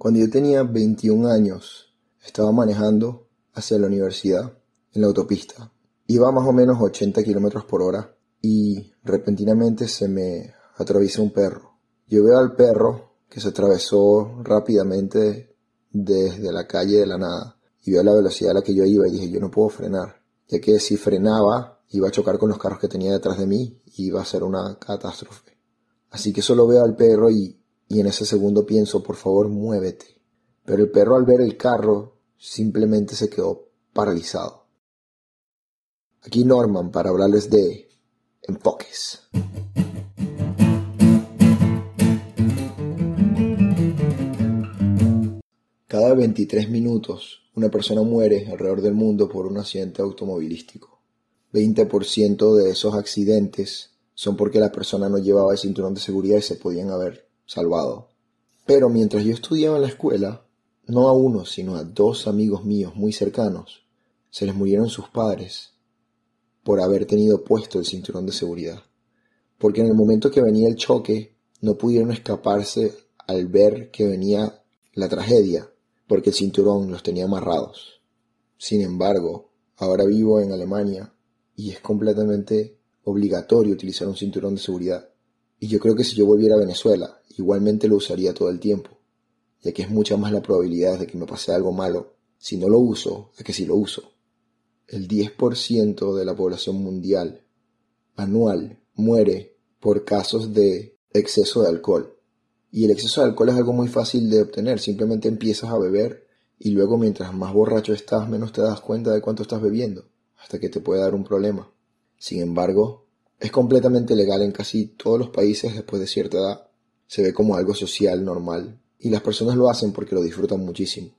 Cuando yo tenía 21 años, estaba manejando hacia la universidad en la autopista. Iba más o menos 80 kilómetros por hora y repentinamente se me atraviesa un perro. Yo veo al perro que se atravesó rápidamente desde la calle de la nada y veo la velocidad a la que yo iba y dije yo no puedo frenar, ya que si frenaba iba a chocar con los carros que tenía detrás de mí y iba a ser una catástrofe. Así que solo veo al perro y y en ese segundo pienso, por favor, muévete. Pero el perro al ver el carro simplemente se quedó paralizado. Aquí Norman para hablarles de enfoques. Cada 23 minutos una persona muere alrededor del mundo por un accidente automovilístico. 20% de esos accidentes son porque la persona no llevaba el cinturón de seguridad y se podían haber salvado. Pero mientras yo estudiaba en la escuela, no a uno, sino a dos amigos míos muy cercanos, se les murieron sus padres por haber tenido puesto el cinturón de seguridad. Porque en el momento que venía el choque, no pudieron escaparse al ver que venía la tragedia, porque el cinturón los tenía amarrados. Sin embargo, ahora vivo en Alemania y es completamente obligatorio utilizar un cinturón de seguridad. Y yo creo que si yo volviera a Venezuela igualmente lo usaría todo el tiempo, ya que es mucha más la probabilidad de que me pase algo malo si no lo uso que si lo uso. El 10% de la población mundial anual muere por casos de exceso de alcohol. Y el exceso de alcohol es algo muy fácil de obtener, simplemente empiezas a beber y luego mientras más borracho estás menos te das cuenta de cuánto estás bebiendo, hasta que te puede dar un problema. Sin embargo, es completamente legal en casi todos los países después de cierta edad se ve como algo social normal y las personas lo hacen porque lo disfrutan muchísimo.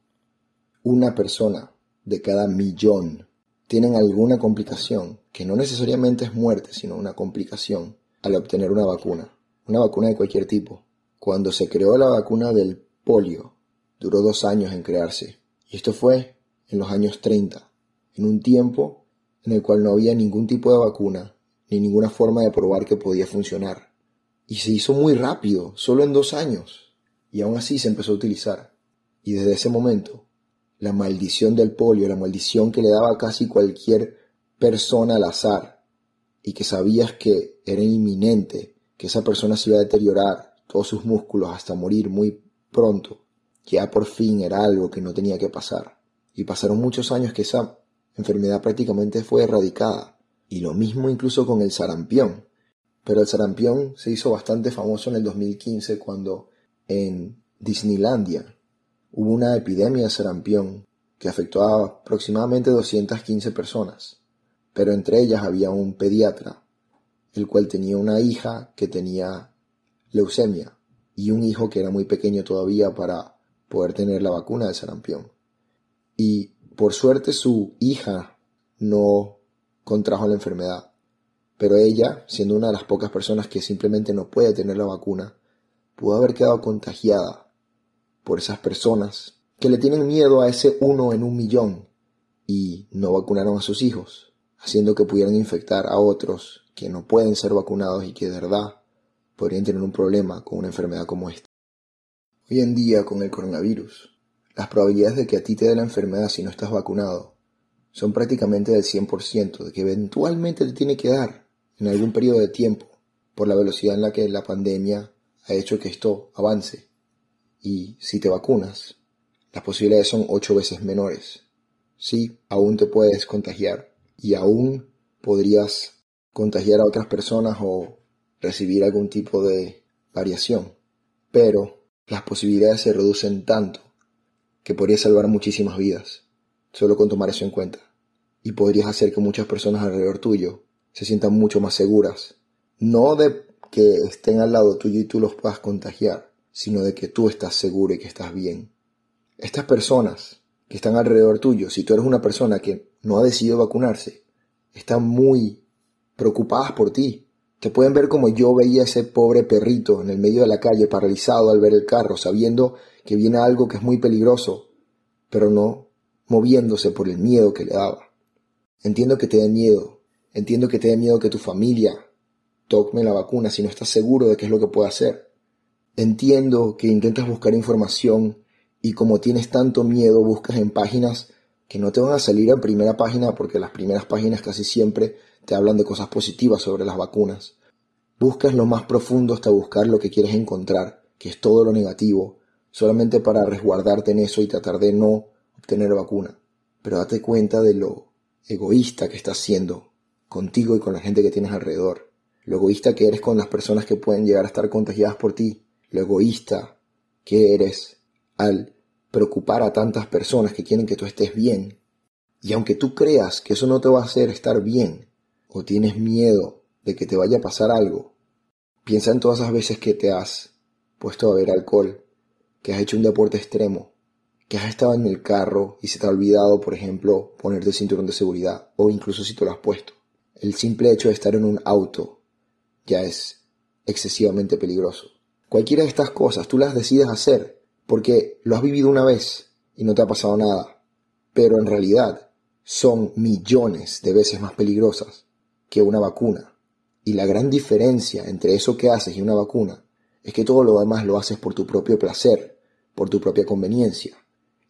Una persona de cada millón tienen alguna complicación, que no necesariamente es muerte, sino una complicación al obtener una vacuna, una vacuna de cualquier tipo. Cuando se creó la vacuna del polio, duró dos años en crearse, y esto fue en los años 30, en un tiempo en el cual no había ningún tipo de vacuna ni ninguna forma de probar que podía funcionar. Y se hizo muy rápido, solo en dos años. Y aún así se empezó a utilizar. Y desde ese momento, la maldición del polio, la maldición que le daba a casi cualquier persona al azar, y que sabías que era inminente, que esa persona se iba a deteriorar todos sus músculos hasta morir muy pronto, ya por fin era algo que no tenía que pasar. Y pasaron muchos años que esa enfermedad prácticamente fue erradicada. Y lo mismo incluso con el sarampión. Pero el sarampión se hizo bastante famoso en el 2015 cuando en Disneylandia hubo una epidemia de sarampión que afectó a aproximadamente 215 personas, pero entre ellas había un pediatra, el cual tenía una hija que tenía leucemia y un hijo que era muy pequeño todavía para poder tener la vacuna del sarampión. Y por suerte su hija no contrajo la enfermedad, pero ella, siendo una de las pocas personas que simplemente no puede tener la vacuna, pudo haber quedado contagiada por esas personas que le tienen miedo a ese uno en un millón y no vacunaron a sus hijos, haciendo que pudieran infectar a otros que no pueden ser vacunados y que de verdad podrían tener un problema con una enfermedad como esta. Hoy en día, con el coronavirus, las probabilidades de que a ti te dé la enfermedad si no estás vacunado son prácticamente del 100%, de que eventualmente te tiene que dar en algún periodo de tiempo por la velocidad en la que la pandemia ha hecho que esto avance. Y si te vacunas, las posibilidades son ocho veces menores. Sí, aún te puedes contagiar y aún podrías contagiar a otras personas o recibir algún tipo de variación. Pero las posibilidades se reducen tanto que podrías salvar muchísimas vidas, solo con tomar eso en cuenta. Y podrías hacer que muchas personas alrededor tuyo se sientan mucho más seguras. No de que estén al lado tuyo y tú los puedas contagiar, sino de que tú estás seguro y que estás bien. Estas personas que están alrededor tuyo, si tú eres una persona que no ha decidido vacunarse, están muy preocupadas por ti. Te pueden ver como yo veía a ese pobre perrito en el medio de la calle paralizado al ver el carro, sabiendo que viene algo que es muy peligroso, pero no moviéndose por el miedo que le daba. Entiendo que te dé miedo, Entiendo que te dé miedo que tu familia tome la vacuna si no estás seguro de qué es lo que puede hacer. Entiendo que intentas buscar información Y como tienes tanto miedo, buscas en páginas que no te van a salir en primera página porque las primeras páginas casi siempre te hablan de cosas positivas sobre las vacunas. Buscas lo más profundo hasta buscar lo que quieres encontrar, que es todo lo negativo, solamente para resguardarte en eso y tratar de no obtener vacuna. Pero date cuenta de lo egoísta que estás siendo contigo y con la gente que tienes alrededor. Lo egoísta que eres con las personas que pueden llegar a estar contagiadas por ti. Lo egoísta que eres al preocupar a tantas personas que quieren que tú estés bien. Y aunque tú creas que eso no te va a hacer estar bien, o tienes miedo de que te vaya a pasar algo, piensa en todas esas veces que te has puesto a beber alcohol, que has hecho un deporte extremo, que has estado en el carro y se te ha olvidado, por ejemplo, ponerte el cinturón de seguridad, o incluso si te lo has puesto. El simple hecho de estar en un auto ya es excesivamente peligroso. Cualquiera de estas cosas tú las decides hacer porque lo has vivido una vez y no te ha pasado nada, pero en realidad son millones de veces más peligrosas que una vacuna. Y la gran diferencia entre eso que haces y una vacuna es que todo lo demás lo haces por tu propio placer, por tu propia conveniencia.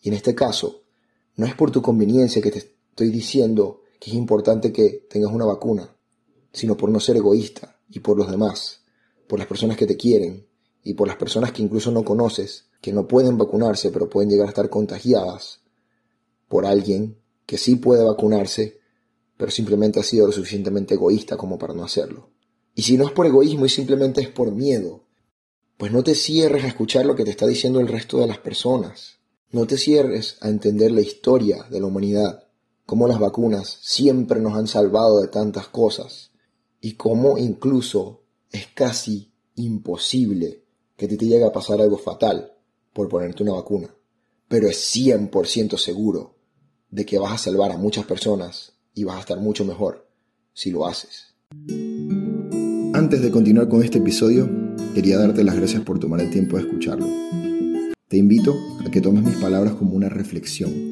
Y en este caso, no es por tu conveniencia que te estoy diciendo que es importante que tengas una vacuna, sino por no ser egoísta y por los demás, por las personas que te quieren y por las personas que incluso no conoces, que no pueden vacunarse pero pueden llegar a estar contagiadas por alguien que sí puede vacunarse, pero simplemente ha sido lo suficientemente egoísta como para no hacerlo. Y si no es por egoísmo y simplemente es por miedo, pues no te cierres a escuchar lo que te está diciendo el resto de las personas. No te cierres a entender la historia de la humanidad, cómo las vacunas siempre nos han salvado de tantas cosas y cómo incluso es casi imposible que te, te llegue a pasar algo fatal por ponerte una vacuna. Pero es 100% seguro de que vas a salvar a muchas personas y vas a estar mucho mejor si lo haces. Antes de continuar con este episodio, quería darte las gracias por tomar el tiempo de escucharlo. Te invito a que tomes mis palabras como una reflexión.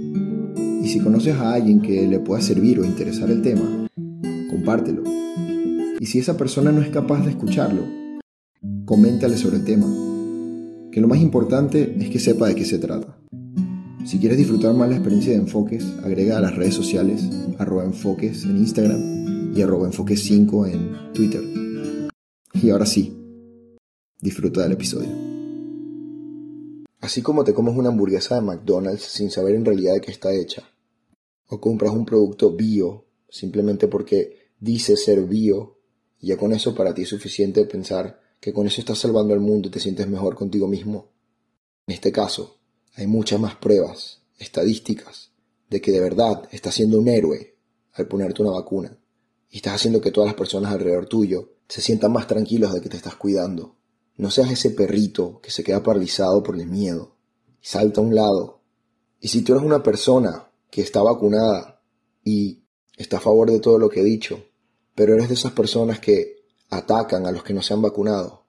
Y si conoces a alguien que le pueda servir o interesar el tema, compártelo. Y si esa persona no es capaz de escucharlo, coméntale sobre el tema. Que lo más importante es que sepa de qué se trata. Si quieres disfrutar más la experiencia de Enfoques, agrega a las redes sociales arroba enfoques en Instagram y arroba enfoques 5 en Twitter. Y ahora sí, disfruta del episodio. Así como te comes una hamburguesa de McDonald's sin saber en realidad de qué está hecha, o compras un producto bio simplemente porque dice ser bio, y ya con eso para ti es suficiente pensar que con eso estás salvando al mundo y te sientes mejor contigo mismo. En este caso, hay muchas más pruebas, estadísticas, de que de verdad estás siendo un héroe al ponerte una vacuna y estás haciendo que todas las personas alrededor tuyo se sientan más tranquilos de que te estás cuidando. No seas ese perrito que se queda paralizado por el miedo y salta a un lado. Y si tú eres una persona que está vacunada y está a favor de todo lo que he dicho, pero eres de esas personas que atacan a los que no se han vacunado,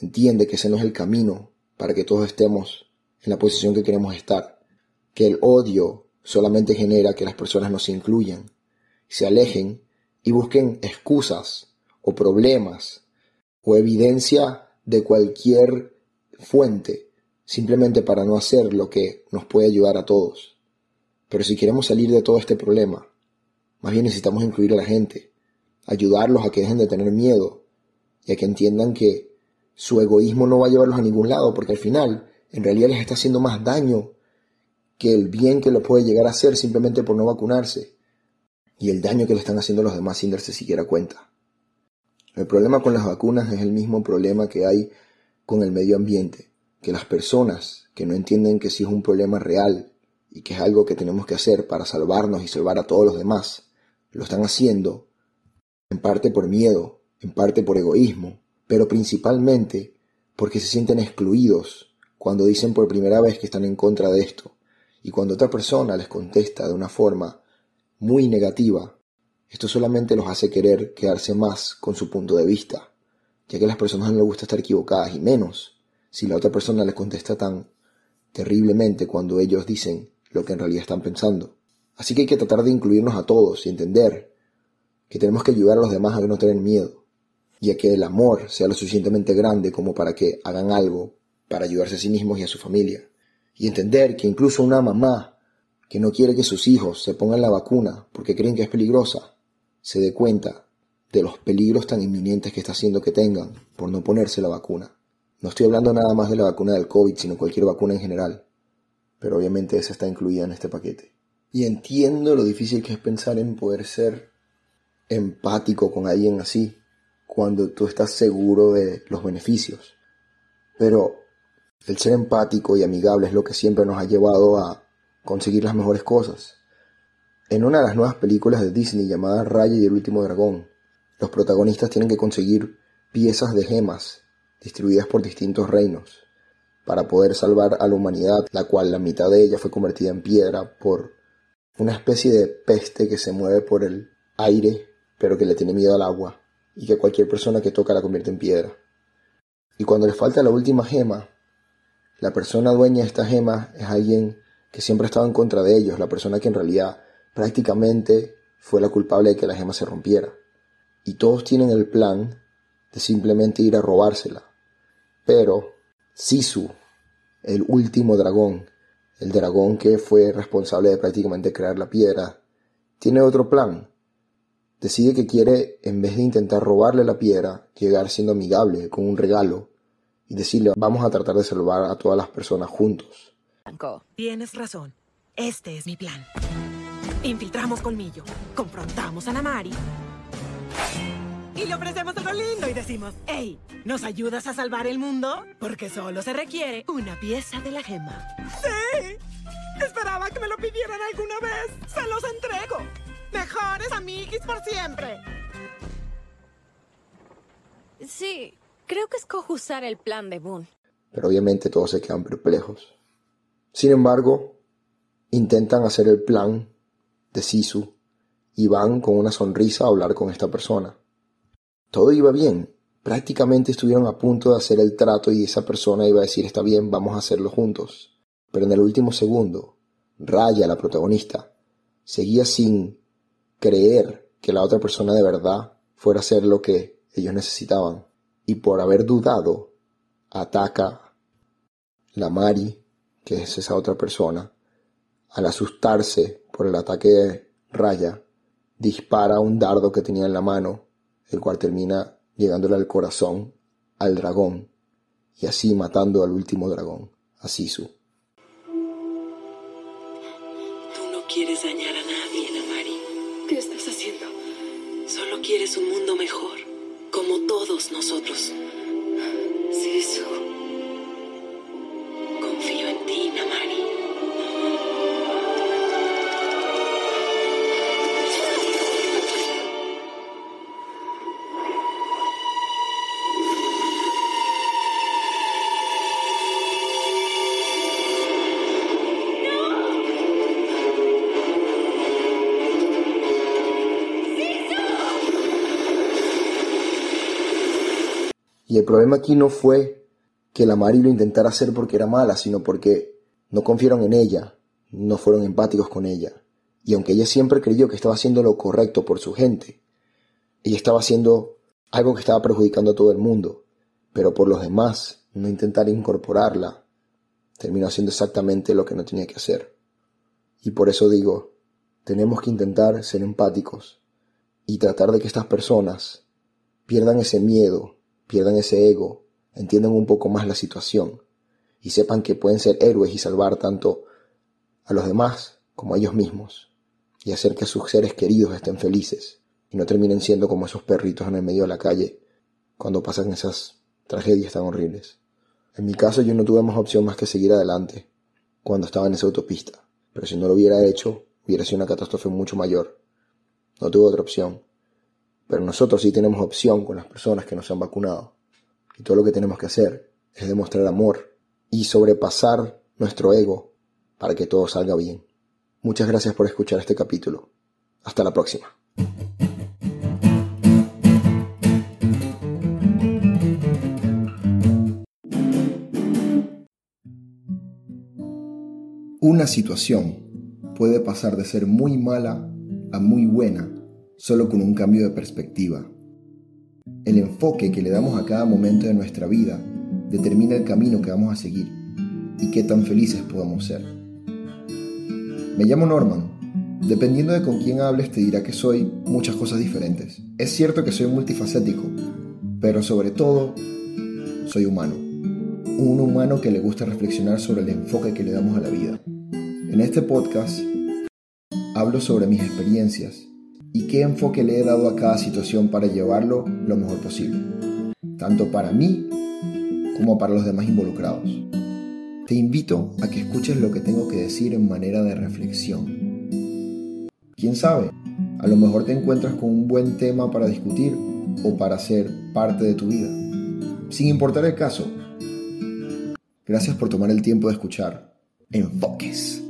entiende que ese no es el camino para que todos estemos en la posición que queremos estar, que el odio solamente genera que las personas no se incluyan, se alejen y busquen excusas o problemas o evidencia de cualquier fuente simplemente para no hacer lo que nos puede ayudar a todos. Pero si queremos salir de todo este problema, más bien necesitamos incluir a la gente, ayudarlos a que dejen de tener miedo y a que entiendan que su egoísmo no va a llevarlos a ningún lado, porque al final en realidad les está haciendo más daño que el bien que lo puede llegar a hacer simplemente por no vacunarse y el daño que le están haciendo los demás sin darse siquiera cuenta. El problema con las vacunas es el mismo problema que hay con el medio ambiente, que las personas que no entienden que sí es un problema real y que es algo que tenemos que hacer para salvarnos y salvar a todos los demás, lo están haciendo en parte por miedo, en parte por egoísmo, pero principalmente porque se sienten excluidos cuando dicen por primera vez que están en contra de esto. Y cuando otra persona les contesta de una forma muy negativa, esto solamente los hace querer quedarse más con su punto de vista, ya que a las personas no les gusta estar equivocadas y menos si la otra persona les contesta tan terriblemente cuando ellos dicen lo que en realidad están pensando. Así que hay que tratar de incluirnos a todos y entender que tenemos que ayudar a los demás a no tener miedo y a que el amor sea lo suficientemente grande como para que hagan algo para ayudarse a sí mismos y a su familia. Y entender que incluso una mamá que no quiere que sus hijos se pongan la vacuna porque creen que es peligrosa, se dé cuenta de los peligros tan inminentes que está haciendo que tengan por no ponerse la vacuna. No estoy hablando nada más de la vacuna del COVID, sino cualquier vacuna en general. Pero obviamente esa está incluida en este paquete. Y entiendo lo difícil que es pensar en poder ser empático con alguien así, cuando tú estás seguro de los beneficios. Pero el ser empático y amigable es lo que siempre nos ha llevado a conseguir las mejores cosas. En una de las nuevas películas de Disney llamada Raya y el último dragón, los protagonistas tienen que conseguir piezas de gemas distribuidas por distintos reinos para poder salvar a la humanidad, la cual la mitad de ella fue convertida en piedra por una especie de peste que se mueve por el aire, pero que le tiene miedo al agua y que cualquier persona que toca la convierte en piedra. Y cuando le falta la última gema, la persona dueña de esta gema es alguien que siempre estaba en contra de ellos, la persona que en realidad prácticamente fue la culpable de que la gema se rompiera. Y todos tienen el plan de simplemente ir a robársela. Pero Sisu, el último dragón, el dragón que fue responsable de prácticamente crear la piedra, tiene otro plan decide que quiere, en vez de intentar robarle la piedra, llegar siendo amigable con un regalo y decirle vamos a tratar de salvar a todas las personas juntos. Tienes razón. Este es mi plan. Infiltramos Colmillo, confrontamos a Namari y le ofrecemos algo lindo y decimos, hey, ¿nos ayudas a salvar el mundo? Porque solo se requiere una pieza de la gema. ¡Sí! Esperaba que me lo pidieran alguna vez. ¡Se los entrego! Mejores amiguis por siempre. Sí, creo que escojo usar el plan de Boone. Pero obviamente todos se quedan perplejos. Sin embargo, intentan hacer el plan de Sisu y van con una sonrisa a hablar con esta persona. Todo iba bien. Prácticamente estuvieron a punto de hacer el trato y esa persona iba a decir está bien, vamos a hacerlo juntos. Pero en el último segundo, Raya, la protagonista, seguía sin creer que la otra persona de verdad fuera a hacer lo que ellos necesitaban. Y por haber dudado, ataca la Mari, que es esa otra persona. Al asustarse por el ataque de Raya, dispara un dardo que tenía en la mano, el cual termina llegándole al corazón al dragón y así matando al último dragón, a Sisu. Tú no quieres dañar a ¿Qué estás haciendo? Solo quieres un mundo mejor, como todos nosotros. Y el problema aquí no fue que la Mari lo intentara hacer porque era mala, sino porque no confiaron en ella, no fueron empáticos con ella. Y aunque ella siempre creyó que estaba haciendo lo correcto por su gente, ella estaba haciendo algo que estaba perjudicando a todo el mundo, pero por los demás no intentar incorporarla, terminó haciendo exactamente lo que no tenía que hacer. Y por eso digo, tenemos que intentar ser empáticos y tratar de que estas personas pierdan ese miedo pierdan ese ego, entiendan un poco más la situación y sepan que pueden ser héroes y salvar tanto a los demás como a ellos mismos y hacer que sus seres queridos estén felices y no terminen siendo como esos perritos en el medio de la calle cuando pasan esas tragedias tan horribles. En mi caso yo no tuve más opción más que seguir adelante cuando estaba en esa autopista, pero si no lo hubiera hecho hubiera sido una catástrofe mucho mayor. No tuve otra opción. Pero nosotros sí tenemos opción con las personas que nos han vacunado. Y todo lo que tenemos que hacer es demostrar amor y sobrepasar nuestro ego para que todo salga bien. Muchas gracias por escuchar este capítulo. Hasta la próxima. Una situación puede pasar de ser muy mala a muy buena solo con un cambio de perspectiva. El enfoque que le damos a cada momento de nuestra vida determina el camino que vamos a seguir. y qué tan felices podemos ser. Me llamo Norman. Dependiendo de con quién hables te dirá que soy muchas cosas diferentes. Es cierto que soy multifacético, pero sobre todo soy humano. Un humano que le gusta reflexionar sobre el enfoque que le damos a la vida. En este podcast hablo sobre mis experiencias y qué enfoque le he dado a cada situación para llevarlo lo mejor posible, tanto para mí como para los demás involucrados. Te invito a que escuches lo que tengo que decir en manera de reflexión. ¿Quién sabe? A lo mejor te encuentras con un buen tema para discutir o para ser parte de tu vida. Sin importar el caso. Gracias por tomar el tiempo de escuchar. Enfoques.